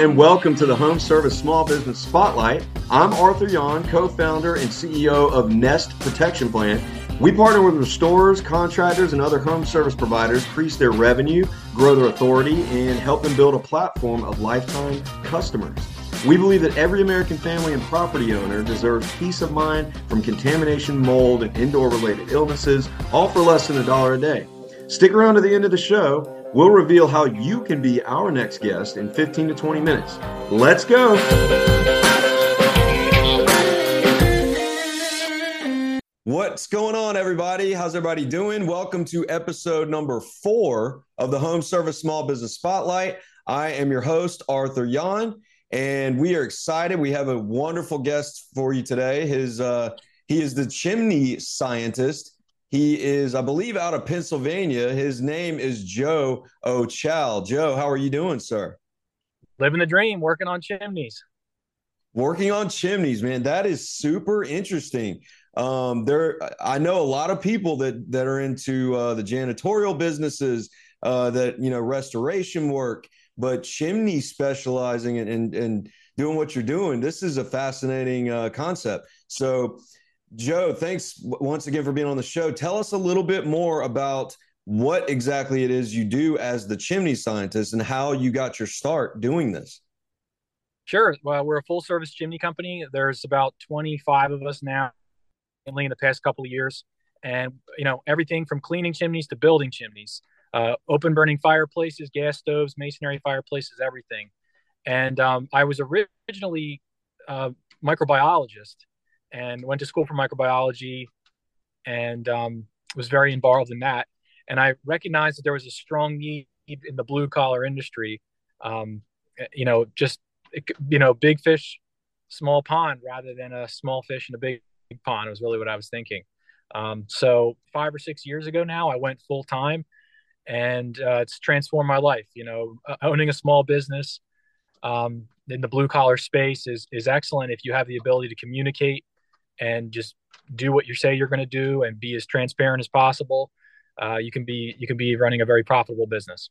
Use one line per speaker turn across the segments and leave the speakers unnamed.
and welcome to the Home Service Small Business Spotlight. I'm Arthur Yon, co founder and CEO of Nest Protection Plan. We partner with restorers, contractors, and other home service providers, increase their revenue, grow their authority, and help them build a platform of lifetime customers. We believe that every American family and property owner deserves peace of mind from contamination, mold, and indoor related illnesses, all for less than a dollar a day. Stick around to the end of the show. We'll reveal how you can be our next guest in 15 to 20 minutes. Let's go. What's going on, everybody? How's everybody doing? Welcome to episode number four of the Home Service Small Business Spotlight. I am your host, Arthur Yon. And we are excited. We have a wonderful guest for you today. His uh, he is the chimney scientist. He is, I believe, out of Pennsylvania. His name is Joe Ochal. Joe, how are you doing, sir?
Living the dream, working on chimneys.
Working on chimneys, man. That is super interesting. Um, there, I know a lot of people that that are into uh, the janitorial businesses, uh, that you know, restoration work but chimney specializing and, and, and doing what you're doing, this is a fascinating uh, concept. So, Joe, thanks once again for being on the show. Tell us a little bit more about what exactly it is you do as the chimney scientist and how you got your start doing this.
Sure. Well, we're a full service chimney company. There's about 25 of us now, mainly in the past couple of years. And, you know, everything from cleaning chimneys to building chimneys uh, open burning fireplaces, gas stoves, masonry fireplaces, everything. And um, I was originally a microbiologist and went to school for microbiology and um, was very involved in that. And I recognized that there was a strong need in the blue collar industry. Um, you know, just you know, big fish, small pond, rather than a small fish in a big, big pond. Was really what I was thinking. Um, so five or six years ago now, I went full time and uh, it's transformed my life. You know, owning a small business um, in the blue collar space is is excellent if you have the ability to communicate and just do what you say you're going to do and be as transparent as possible. Uh, you can be you can be running a very profitable business.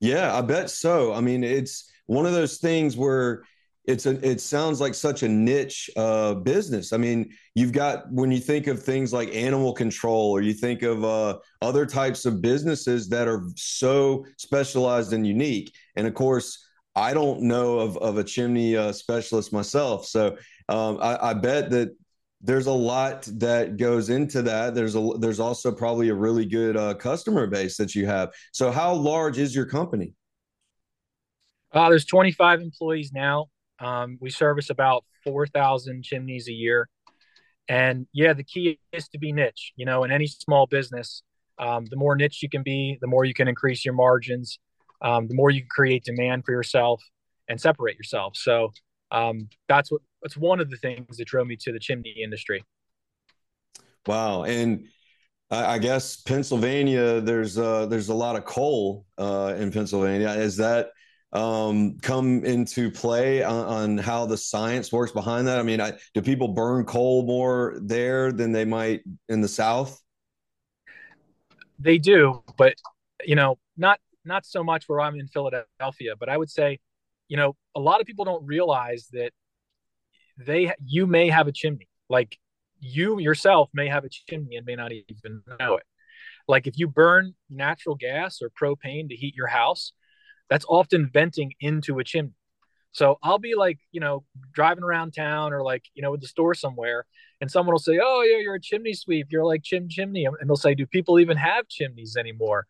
Yeah, I bet so. I mean, it's one of those things where it's a it sounds like such a niche uh, business. I mean, you've got when you think of things like animal control, or you think of uh, other types of businesses that are so specialized and unique. And of course, I don't know of of a chimney uh, specialist myself, so um, I, I bet that there's a lot that goes into that. There's a there's also probably a really good uh, customer base that you have. So, how large is your company?
Uh, there's 25 employees now. Um, we service about 4,000 chimneys a year. And yeah, the key is to be niche. You know, in any small business, um, the more niche you can be, the more you can increase your margins, um, the more you can create demand for yourself and separate yourself. So um, that's what that's one of the things that drove me to the chimney industry.
Wow, and I, I guess Pennsylvania, there's uh, there's a lot of coal uh, in Pennsylvania. Is that um, come into play on, on, how the science works behind that? I mean, I, do people burn coal more there than they might in the South?
They do, but you know, not not so much where I'm in Philadelphia. But I would say, you know, a lot of people don't realize that they you may have a chimney, like you yourself may have a chimney and may not even know it. Like if you burn natural gas or propane to heat your house, that's often venting into a chimney. So I'll be like, you know, driving around town or like, you know, at the store somewhere, and someone will say, "Oh, yeah, you're a chimney sweep. You're like chim chimney," and they'll say, "Do people even have chimneys anymore?"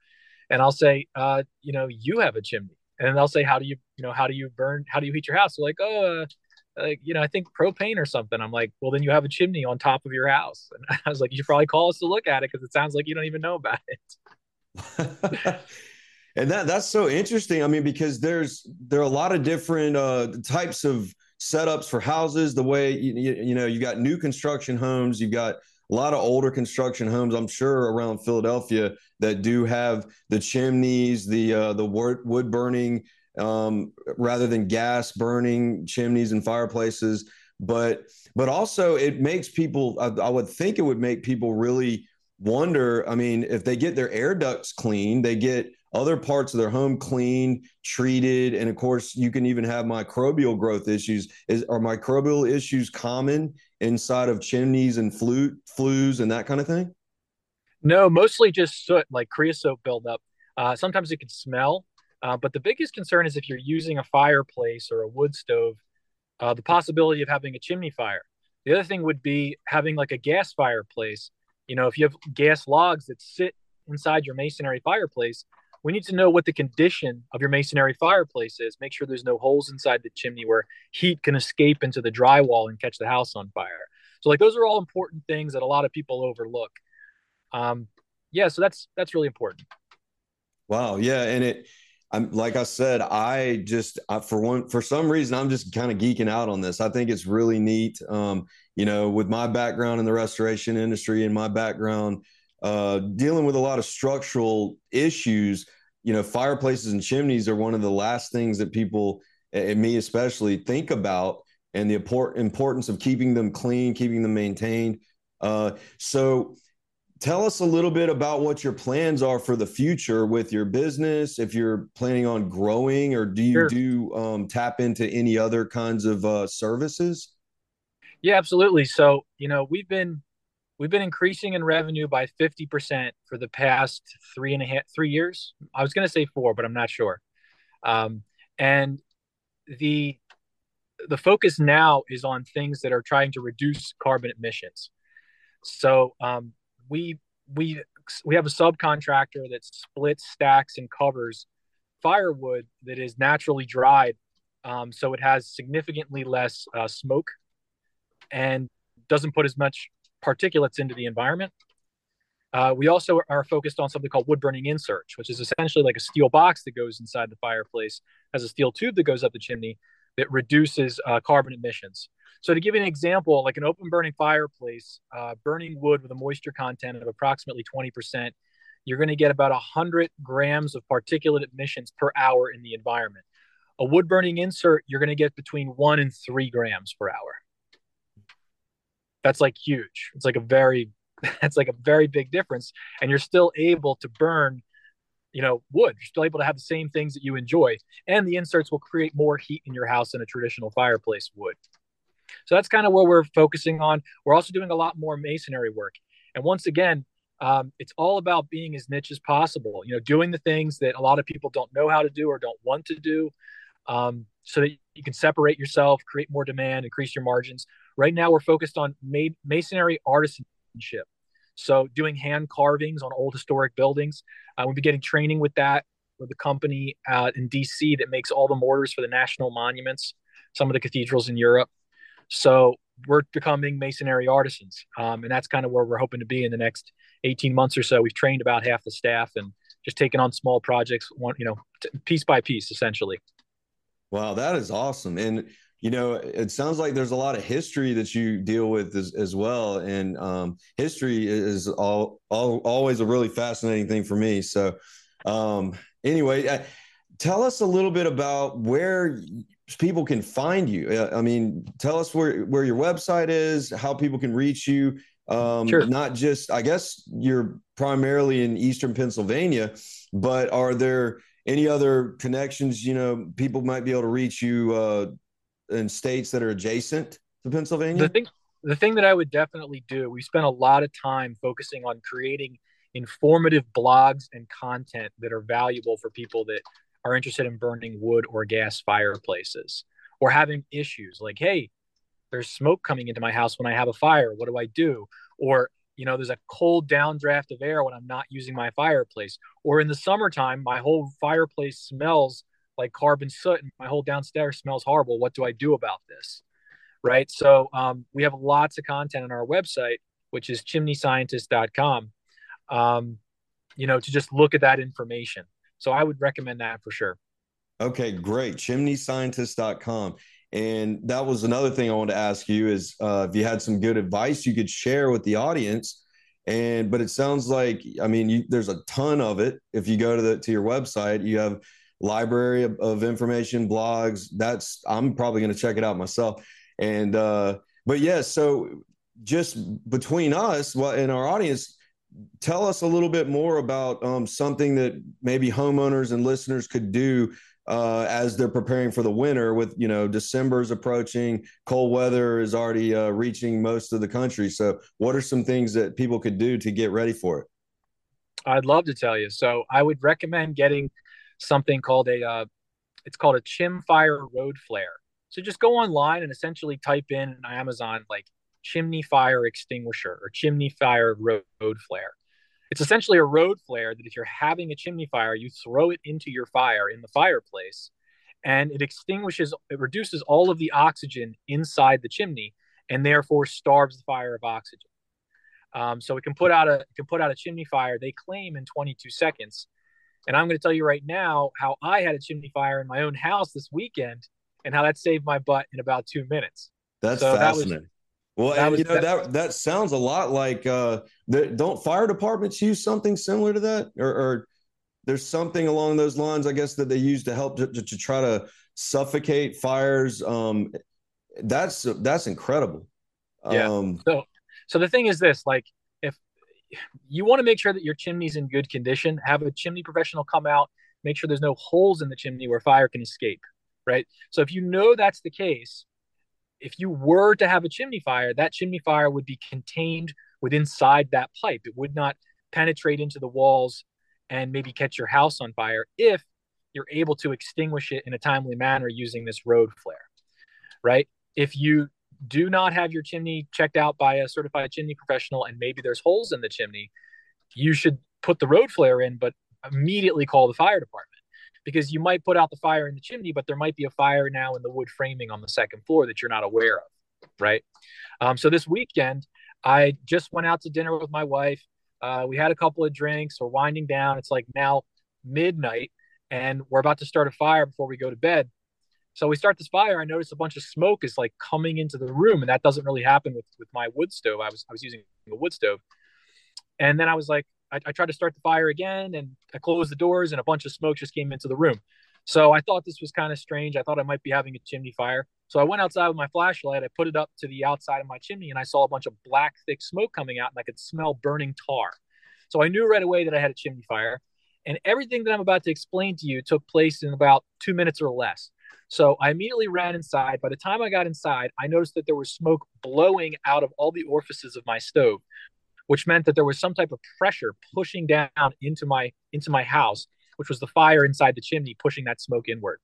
And I'll say, uh, "You know, you have a chimney." And they'll say, "How do you, you know, how do you burn? How do you heat your house?" They're like, "Oh, uh, like you know, I think propane or something." I'm like, "Well, then you have a chimney on top of your house." And I was like, "You should probably call us to look at it because it sounds like you don't even know about it."
and that that's so interesting i mean because there's there are a lot of different uh, types of setups for houses the way you, you know you got new construction homes you've got a lot of older construction homes i'm sure around philadelphia that do have the chimneys the uh, the wood burning um, rather than gas burning chimneys and fireplaces. But but also it makes people I, I would think it would make people really wonder i mean if they get their air ducts clean they get other parts of their home cleaned treated and of course you can even have microbial growth issues. Is are microbial issues common inside of chimneys and flute flues and that kind of thing?
No mostly just soot like creosote buildup. Uh, sometimes it can smell uh, but the biggest concern is if you're using a fireplace or a wood stove uh, the possibility of having a chimney fire the other thing would be having like a gas fireplace you know, if you have gas logs that sit inside your masonry fireplace, we need to know what the condition of your masonry fireplace is. Make sure there's no holes inside the chimney where heat can escape into the drywall and catch the house on fire. So, like, those are all important things that a lot of people overlook. Um, yeah, so that's that's really important.
Wow, yeah, and it I'm like I said, I just I, for one for some reason I'm just kind of geeking out on this. I think it's really neat. Um, you know, with my background in the restoration industry and my background uh, dealing with a lot of structural issues, you know, fireplaces and chimneys are one of the last things that people, and me especially, think about, and the importance of keeping them clean, keeping them maintained. Uh, so tell us a little bit about what your plans are for the future with your business if you're planning on growing or do you sure. do um, tap into any other kinds of uh, services?
Yeah absolutely. So you know we've been we've been increasing in revenue by 50% for the past three and a half three years. I was going to say four but i'm not sure. Um, and the the focus now is on things that are trying to reduce carbon emissions. So um, we we we have a subcontractor that splits, stacks, and covers firewood that is naturally dried, um, so it has significantly less uh, smoke and doesn't put as much particulates into the environment. Uh, we also are focused on something called wood burning inserts, which is essentially like a steel box that goes inside the fireplace, has a steel tube that goes up the chimney that reduces uh, carbon emissions. So to give you an example, like an open burning fireplace, uh, burning wood with a moisture content of approximately 20%, you're going to get about 100 grams of particulate emissions per hour in the environment. A wood burning insert, you're going to get between one and three grams per hour. That's like huge. It's like a very, that's like a very big difference. And you're still able to burn, you know, wood. You're still able to have the same things that you enjoy. And the inserts will create more heat in your house than a traditional fireplace would. So that's kind of where we're focusing on. We're also doing a lot more masonry work. And once again, um, it's all about being as niche as possible, you know, doing the things that a lot of people don't know how to do or don't want to do um, so that you can separate yourself, create more demand, increase your margins. Right now, we're focused on ma- masonry artisanship. So, doing hand carvings on old historic buildings. Uh, we'll be getting training with that with the company in DC that makes all the mortars for the national monuments, some of the cathedrals in Europe. So we're becoming masonry artisans, um, and that's kind of where we're hoping to be in the next 18 months or so. We've trained about half the staff and just taken on small projects, one you know, t- piece by piece, essentially.
Wow, that is awesome, and you know, it sounds like there's a lot of history that you deal with as, as well, and um, history is all, all always a really fascinating thing for me. So, um, anyway. I, tell us a little bit about where people can find you. Uh, I mean, tell us where where your website is, how people can reach you. Um, sure. Not just, I guess you're primarily in Eastern Pennsylvania, but are there any other connections? You know, people might be able to reach you uh, in states that are adjacent to Pennsylvania.
The thing, the thing that I would definitely do, we spent a lot of time focusing on creating informative blogs and content that are valuable for people that are interested in burning wood or gas fireplaces or having issues like, hey, there's smoke coming into my house when I have a fire. What do I do? Or, you know, there's a cold downdraft of air when I'm not using my fireplace. Or in the summertime, my whole fireplace smells like carbon soot and my whole downstairs smells horrible. What do I do about this? Right. So um, we have lots of content on our website, which is chimneyscientist.com, um, you know, to just look at that information. So I would recommend that for sure.
Okay, great. Chimneyscientist.com. And that was another thing I wanted to ask you is uh, if you had some good advice you could share with the audience. And but it sounds like I mean you, there's a ton of it. If you go to the to your website, you have library of, of information, blogs. That's I'm probably going to check it out myself. And uh, but yeah, so just between us, well, in our audience, tell us a little bit more about um, something that maybe homeowners and listeners could do uh, as they're preparing for the winter with you know december's approaching cold weather is already uh, reaching most of the country. So what are some things that people could do to get ready for it?
I'd love to tell you. So i would recommend getting something called a uh, it's called a Chimfex road flare. So just go online and essentially type in on amazon like chimney fire extinguisher or chimney fire road, road flare it's essentially a road flare that if you're having a chimney fire, you throw it into your fire in the fireplace and it extinguishes, it reduces all of the oxygen inside the chimney and therefore starves the fire of oxygen. Um, so it can put out a it can put out a chimney fire. They claim in 22 seconds, and I'm going to tell you right now how I had a chimney fire in my own house this weekend, and how that saved my butt in about two minutes.
That's so fascinating. That was, well, and you know that that sounds a lot like uh, the, don't fire departments use something similar to that, or, or, there's something along those lines, I guess, that they use to help to, to, to try to suffocate fires. Um, that's that's incredible.
Yeah. Um, so so the thing is this, like, if you want to make sure that your chimney's in good condition, have a chimney professional come out, make sure there's no holes in the chimney where fire can escape. Right. So if you know that's the case, if you were to have a chimney fire, that chimney fire would be contained within inside that pipe. It would not penetrate into the walls and maybe catch your house on fire if you're able to extinguish it in a timely manner using this road flare, right? If you do not have your chimney checked out by a certified chimney professional and maybe there's holes in the chimney, you should put the road flare in, but immediately call the fire department because you might put out the fire in the chimney, but there might be a fire now in the wood framing on the second floor that you're not aware of, right? Um, so this weekend, I just went out to dinner with my wife. Uh, we had a couple of drinks. We're winding down. It's like now midnight, and we're about to start a fire before we go to bed. So we start this fire. I notice a bunch of smoke is like coming into the room, and that doesn't really happen with with my wood stove. I was I was using a wood stove, and then I was like, I, I tried to start the fire again and I closed the doors and a bunch of smoke just came into the room. So I thought this was kind of strange. I thought I might be having a chimney fire. So I went outside with my flashlight. I put it up to the outside of my chimney and I saw a bunch of black, thick smoke coming out and I could smell burning tar. So I knew right away that I had a chimney fire. And everything that I'm about to explain to you took place in about two minutes or less. So I immediately ran inside. By the time I got inside, I noticed that there was smoke blowing out of all the orifices of my stove, which meant that there was some type of pressure pushing down into my into my house, which was the fire inside the chimney pushing that smoke inward.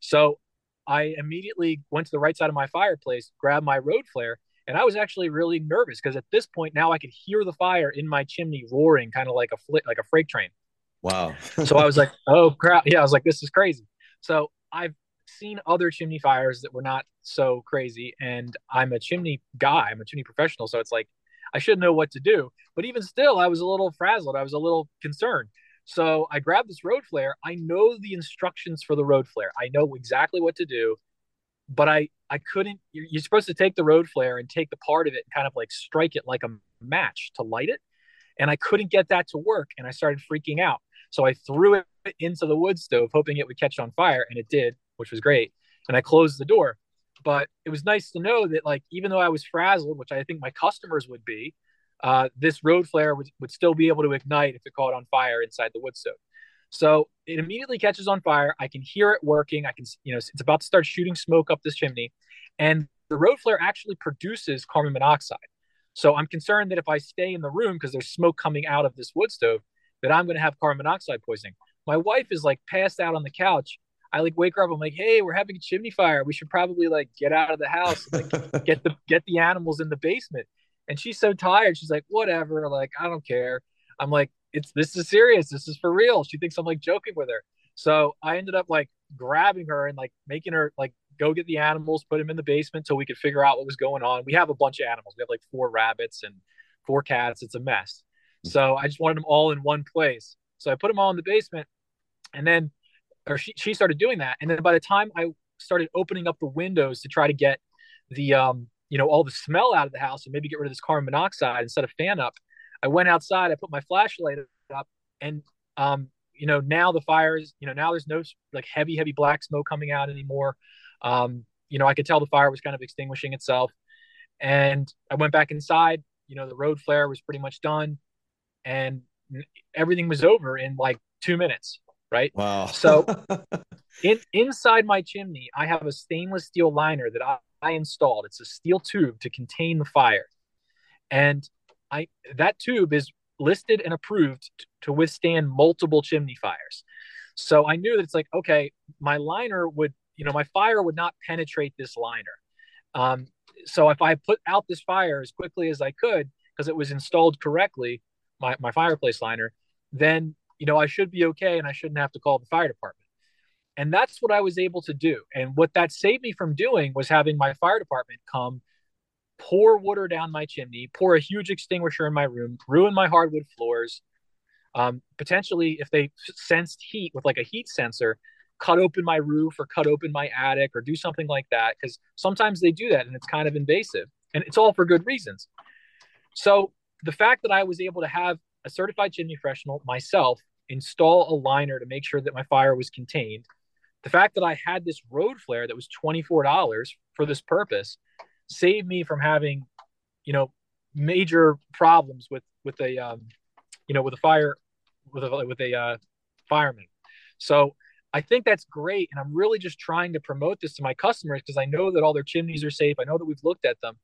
So I immediately went to the right side of my fireplace, grabbed my road flare, and I was actually really nervous because at this point now I could hear the fire in my chimney roaring, kind of like a fl- like a freight train.
Wow.
so I was like, oh crap. Yeah, I was like, this is crazy. So I've seen other chimney fires that were not so crazy. And I'm a chimney guy, I'm a chimney professional. So it's like I should know what to do. But even still, I was a little frazzled. I was a little concerned. So I grabbed this road flare. I know the instructions for the road flare. I know exactly what to do, but I I couldn't. You're, you're supposed to take the road flare and take the part of it and kind of like strike it like a match to light it, and I couldn't get that to work. And I started freaking out. So I threw it into the wood stove, hoping it would catch on fire, and it did, which was great. And I closed the door but it was nice to know that like even though I was frazzled, which I think my customers would be, uh, this road flare would, would still be able to ignite if it caught on fire inside the wood stove. So it immediately catches on fire. I can hear it working. I can, you know, it's about to start shooting smoke up this chimney, and the road flare actually produces carbon monoxide. So I'm concerned that if I stay in the room because there's smoke coming out of this wood stove, that I'm going to have carbon monoxide poisoning. My wife is like passed out on the couch I like wake her up. I'm like, hey, we're having a chimney fire. We should probably like get out of the house, and, like get the get the animals in the basement. And she's so tired. She's like, whatever. Like I don't care. I'm like, it's this is serious. This is for real. She thinks I'm like joking with her. So I ended up like grabbing her and like making her like go get the animals, put them in the basement so we could figure out what was going on. We have a bunch of animals. We have like four rabbits and four cats. It's a mess. Mm. So I just wanted them all in one place. So I put them all in the basement. And then or she, she started doing that. And then by the time I started opening up the windows to try to get the, um, you know, all the smell out of the house and maybe get rid of this carbon monoxide set a fan up, I went outside, I put my flashlight up and, um, you know, now the fires, you know, now there's no like heavy, heavy black smoke coming out anymore. Um, you know, I could tell the fire was kind of extinguishing itself. And I went back inside, you know, the road flare was pretty much done. and everything was over in like two minutes. Right.
Wow.
so in inside my chimney, I have a stainless steel liner that I, I installed. It's a steel tube to contain the fire, and I that tube is listed and approved t- to withstand multiple chimney fires. So I knew that it's like, okay, my liner would, you know, my fire would not penetrate this liner. Um, so if I put out this fire as quickly as I could, because it was installed correctly, my, my fireplace liner, then, you know, I should be okay and I shouldn't have to call the fire department. And that's what I was able to do. And what that saved me from doing was having my fire department come pour water down my chimney, pour a huge extinguisher in my room, ruin my hardwood floors. Um, potentially, if they sensed heat with like a heat sensor, cut open my roof or cut open my attic or do something like that. Because sometimes they do that and it's kind of invasive and it's all for good reasons. So the fact that I was able to have a certified chimney professional myself install a liner to make sure that my fire was contained, the fact that I had this road flare that was $24 for this purpose saved me from having, you know, major problems with with a um, you know with a fire with a with a uh, fireman. So I think that's great, and I'm really just trying to promote this to my customers because I know that all their chimneys are safe. I know that we've looked at them,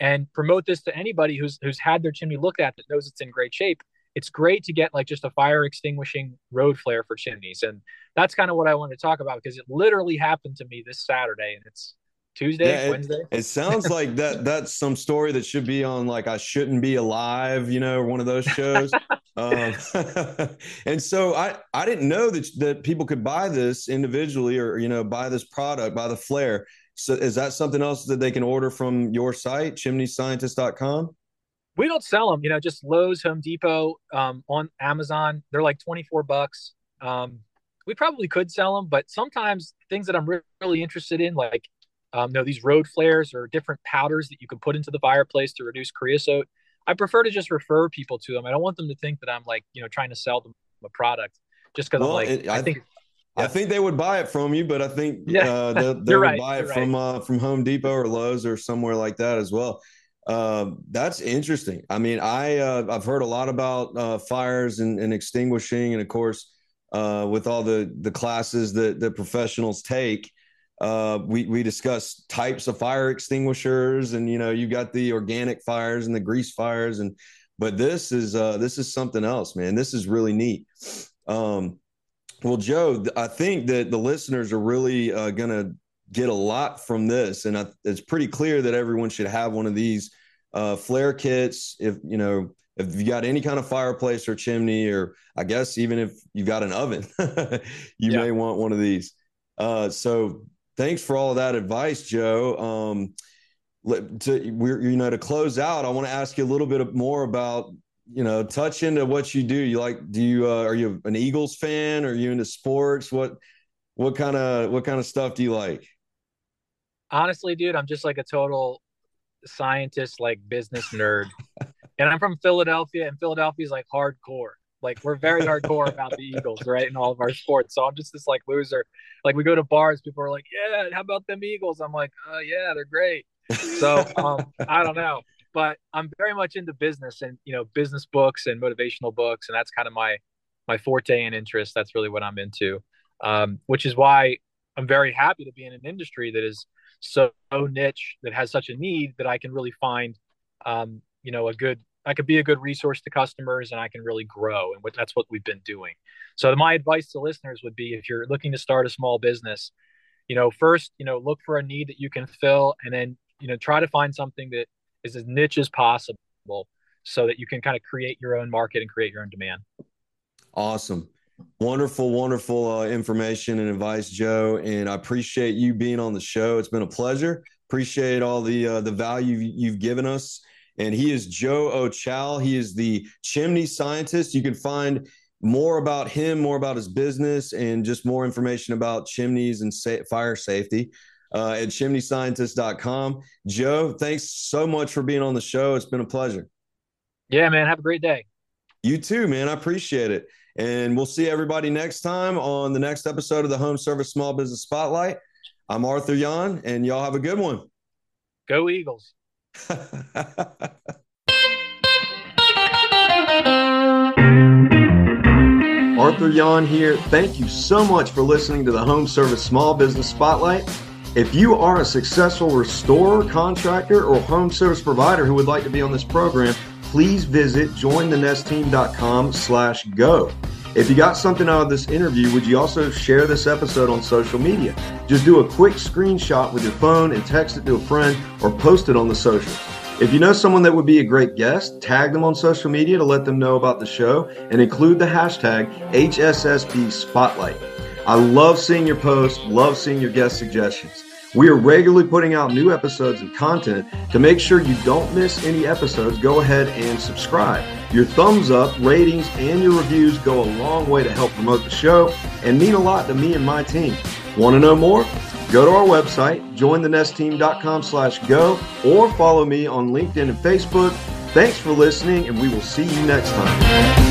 and promote this to anybody who's who's had their chimney looked at that knows it's in great shape. It's great to get like just a fire extinguishing road flare for chimneys, and that's kind of what I want to talk about because it literally happened to me this Saturday, and it's Tuesday, yeah, it, Wednesday.
It sounds like that that's some story that should be on like I shouldn't be alive, you know, one of those shows. um, and so I I didn't know that that people could buy this individually or you know buy this product, buy the flare. So is that something else that they can order from your site, chimneyscientist.com?
We don't sell them, you know, just Lowe's, Home Depot, um, on Amazon. They're like 24 bucks. Um, we probably could sell them, but sometimes things that I'm re- really interested in, like um, you know, these road flares or different powders that you can put into the fireplace to reduce creosote. I prefer to just refer people to them. I don't want them to think that I'm like, you know, trying to sell them a product just because well, I'm like, it, I, I, think.
I think they would buy it from you, but I think yeah. uh, they, they would right, buy it from right. uh, from Home Depot or Lowe's or somewhere like that as well. Uh, that's interesting. I mean, I uh, I've heard a lot about uh, fires and, and, extinguishing, and of course, uh, with all the the classes that that professionals take, uh, we we discussed types of fire extinguishers, and you know, you got the organic fires and the grease fires, and but this is uh, this is something else, man. This is really neat. Um, well, Joe, I think that the listeners are really uh, going to get a lot from this, and I, it's pretty clear that everyone should have one of these uh, flare kits. If you know, if you got any kind of fireplace or chimney, or I guess even if you've got an oven, you yeah. may want one of these. Uh, so thanks for all of that advice, Joe. Um, to we're you know to close out, I want to ask you a little bit more about you know touch into what you do. You like? Do you uh, are you an Eagles fan? Are you into sports? What what kind of what kind of stuff do you like?
Honestly, dude, I'm just like a total scientist, like business nerd. and I'm from Philadelphia, and Philadelphia is like hardcore. Like we're very hardcore about the Eagles, right? In all of our sports. So I'm just this like loser. Like we go to bars, people are like, "Yeah, how about them Eagles?" I'm like, "Oh yeah, they're great." So um, I don't know, but I'm very much into business and you know business books and motivational books, and that's kind of my my forte and interest. That's really what I'm into, um, which is why I'm very happy to be in an industry that is so niche that has such a need that I can really find, um, you know, a good I could be a good resource to customers and I can really grow. And what, that's what we've been doing. So my advice to listeners would be if you're looking to start a small business, you know, first, you know, look for a need that you can fill and then, you know, try to find something that is as niche as possible so that you can kind of create your own market and create your own demand.
Awesome. Wonderful, wonderful uh, information and advice, Joe. And I appreciate you being on the show. It's been a pleasure. Appreciate all the uh, the value you've given us and he is Joe Ochal. He is the chimney scientist. You can find more about him, more about his business, and just more information about chimneys and sa- fire safety uh, at chimneyscientist.com. Joe, thanks so much for being on the show. It's been a pleasure.
Yeah, man. Have a great day.
You too, man. I appreciate it. And we'll see everybody next time on the next episode of the Home Service Small Business Spotlight. I'm Arthur Yon, and y'all have a good one.
Go Eagles.
Arthur Yon here. Thank you so much for listening to the Home Service Small Business Spotlight. If you are a successful restorer, contractor, or home service provider who would like to be on this program, please visit jointhenestteam.com slash go. If you got something out of this interview, would you also share this episode on social media? Just do a quick screenshot with your phone and text it to a friend or post it on the socials. If you know someone that would be a great guest, tag them on social media to let them know about the show and include the hashtag HSSB Spotlight. I love seeing your posts, love seeing your guest suggestions. We are regularly putting out new episodes and content. To make sure you don't miss any episodes, go ahead and subscribe. Your thumbs up, ratings, and your reviews go a long way to help promote the show and mean a lot to me and my team. Want to know more? Go to our website, jointhenestteam.com slash go, or follow me on LinkedIn and Facebook. Thanks for listening, and we will see you next time.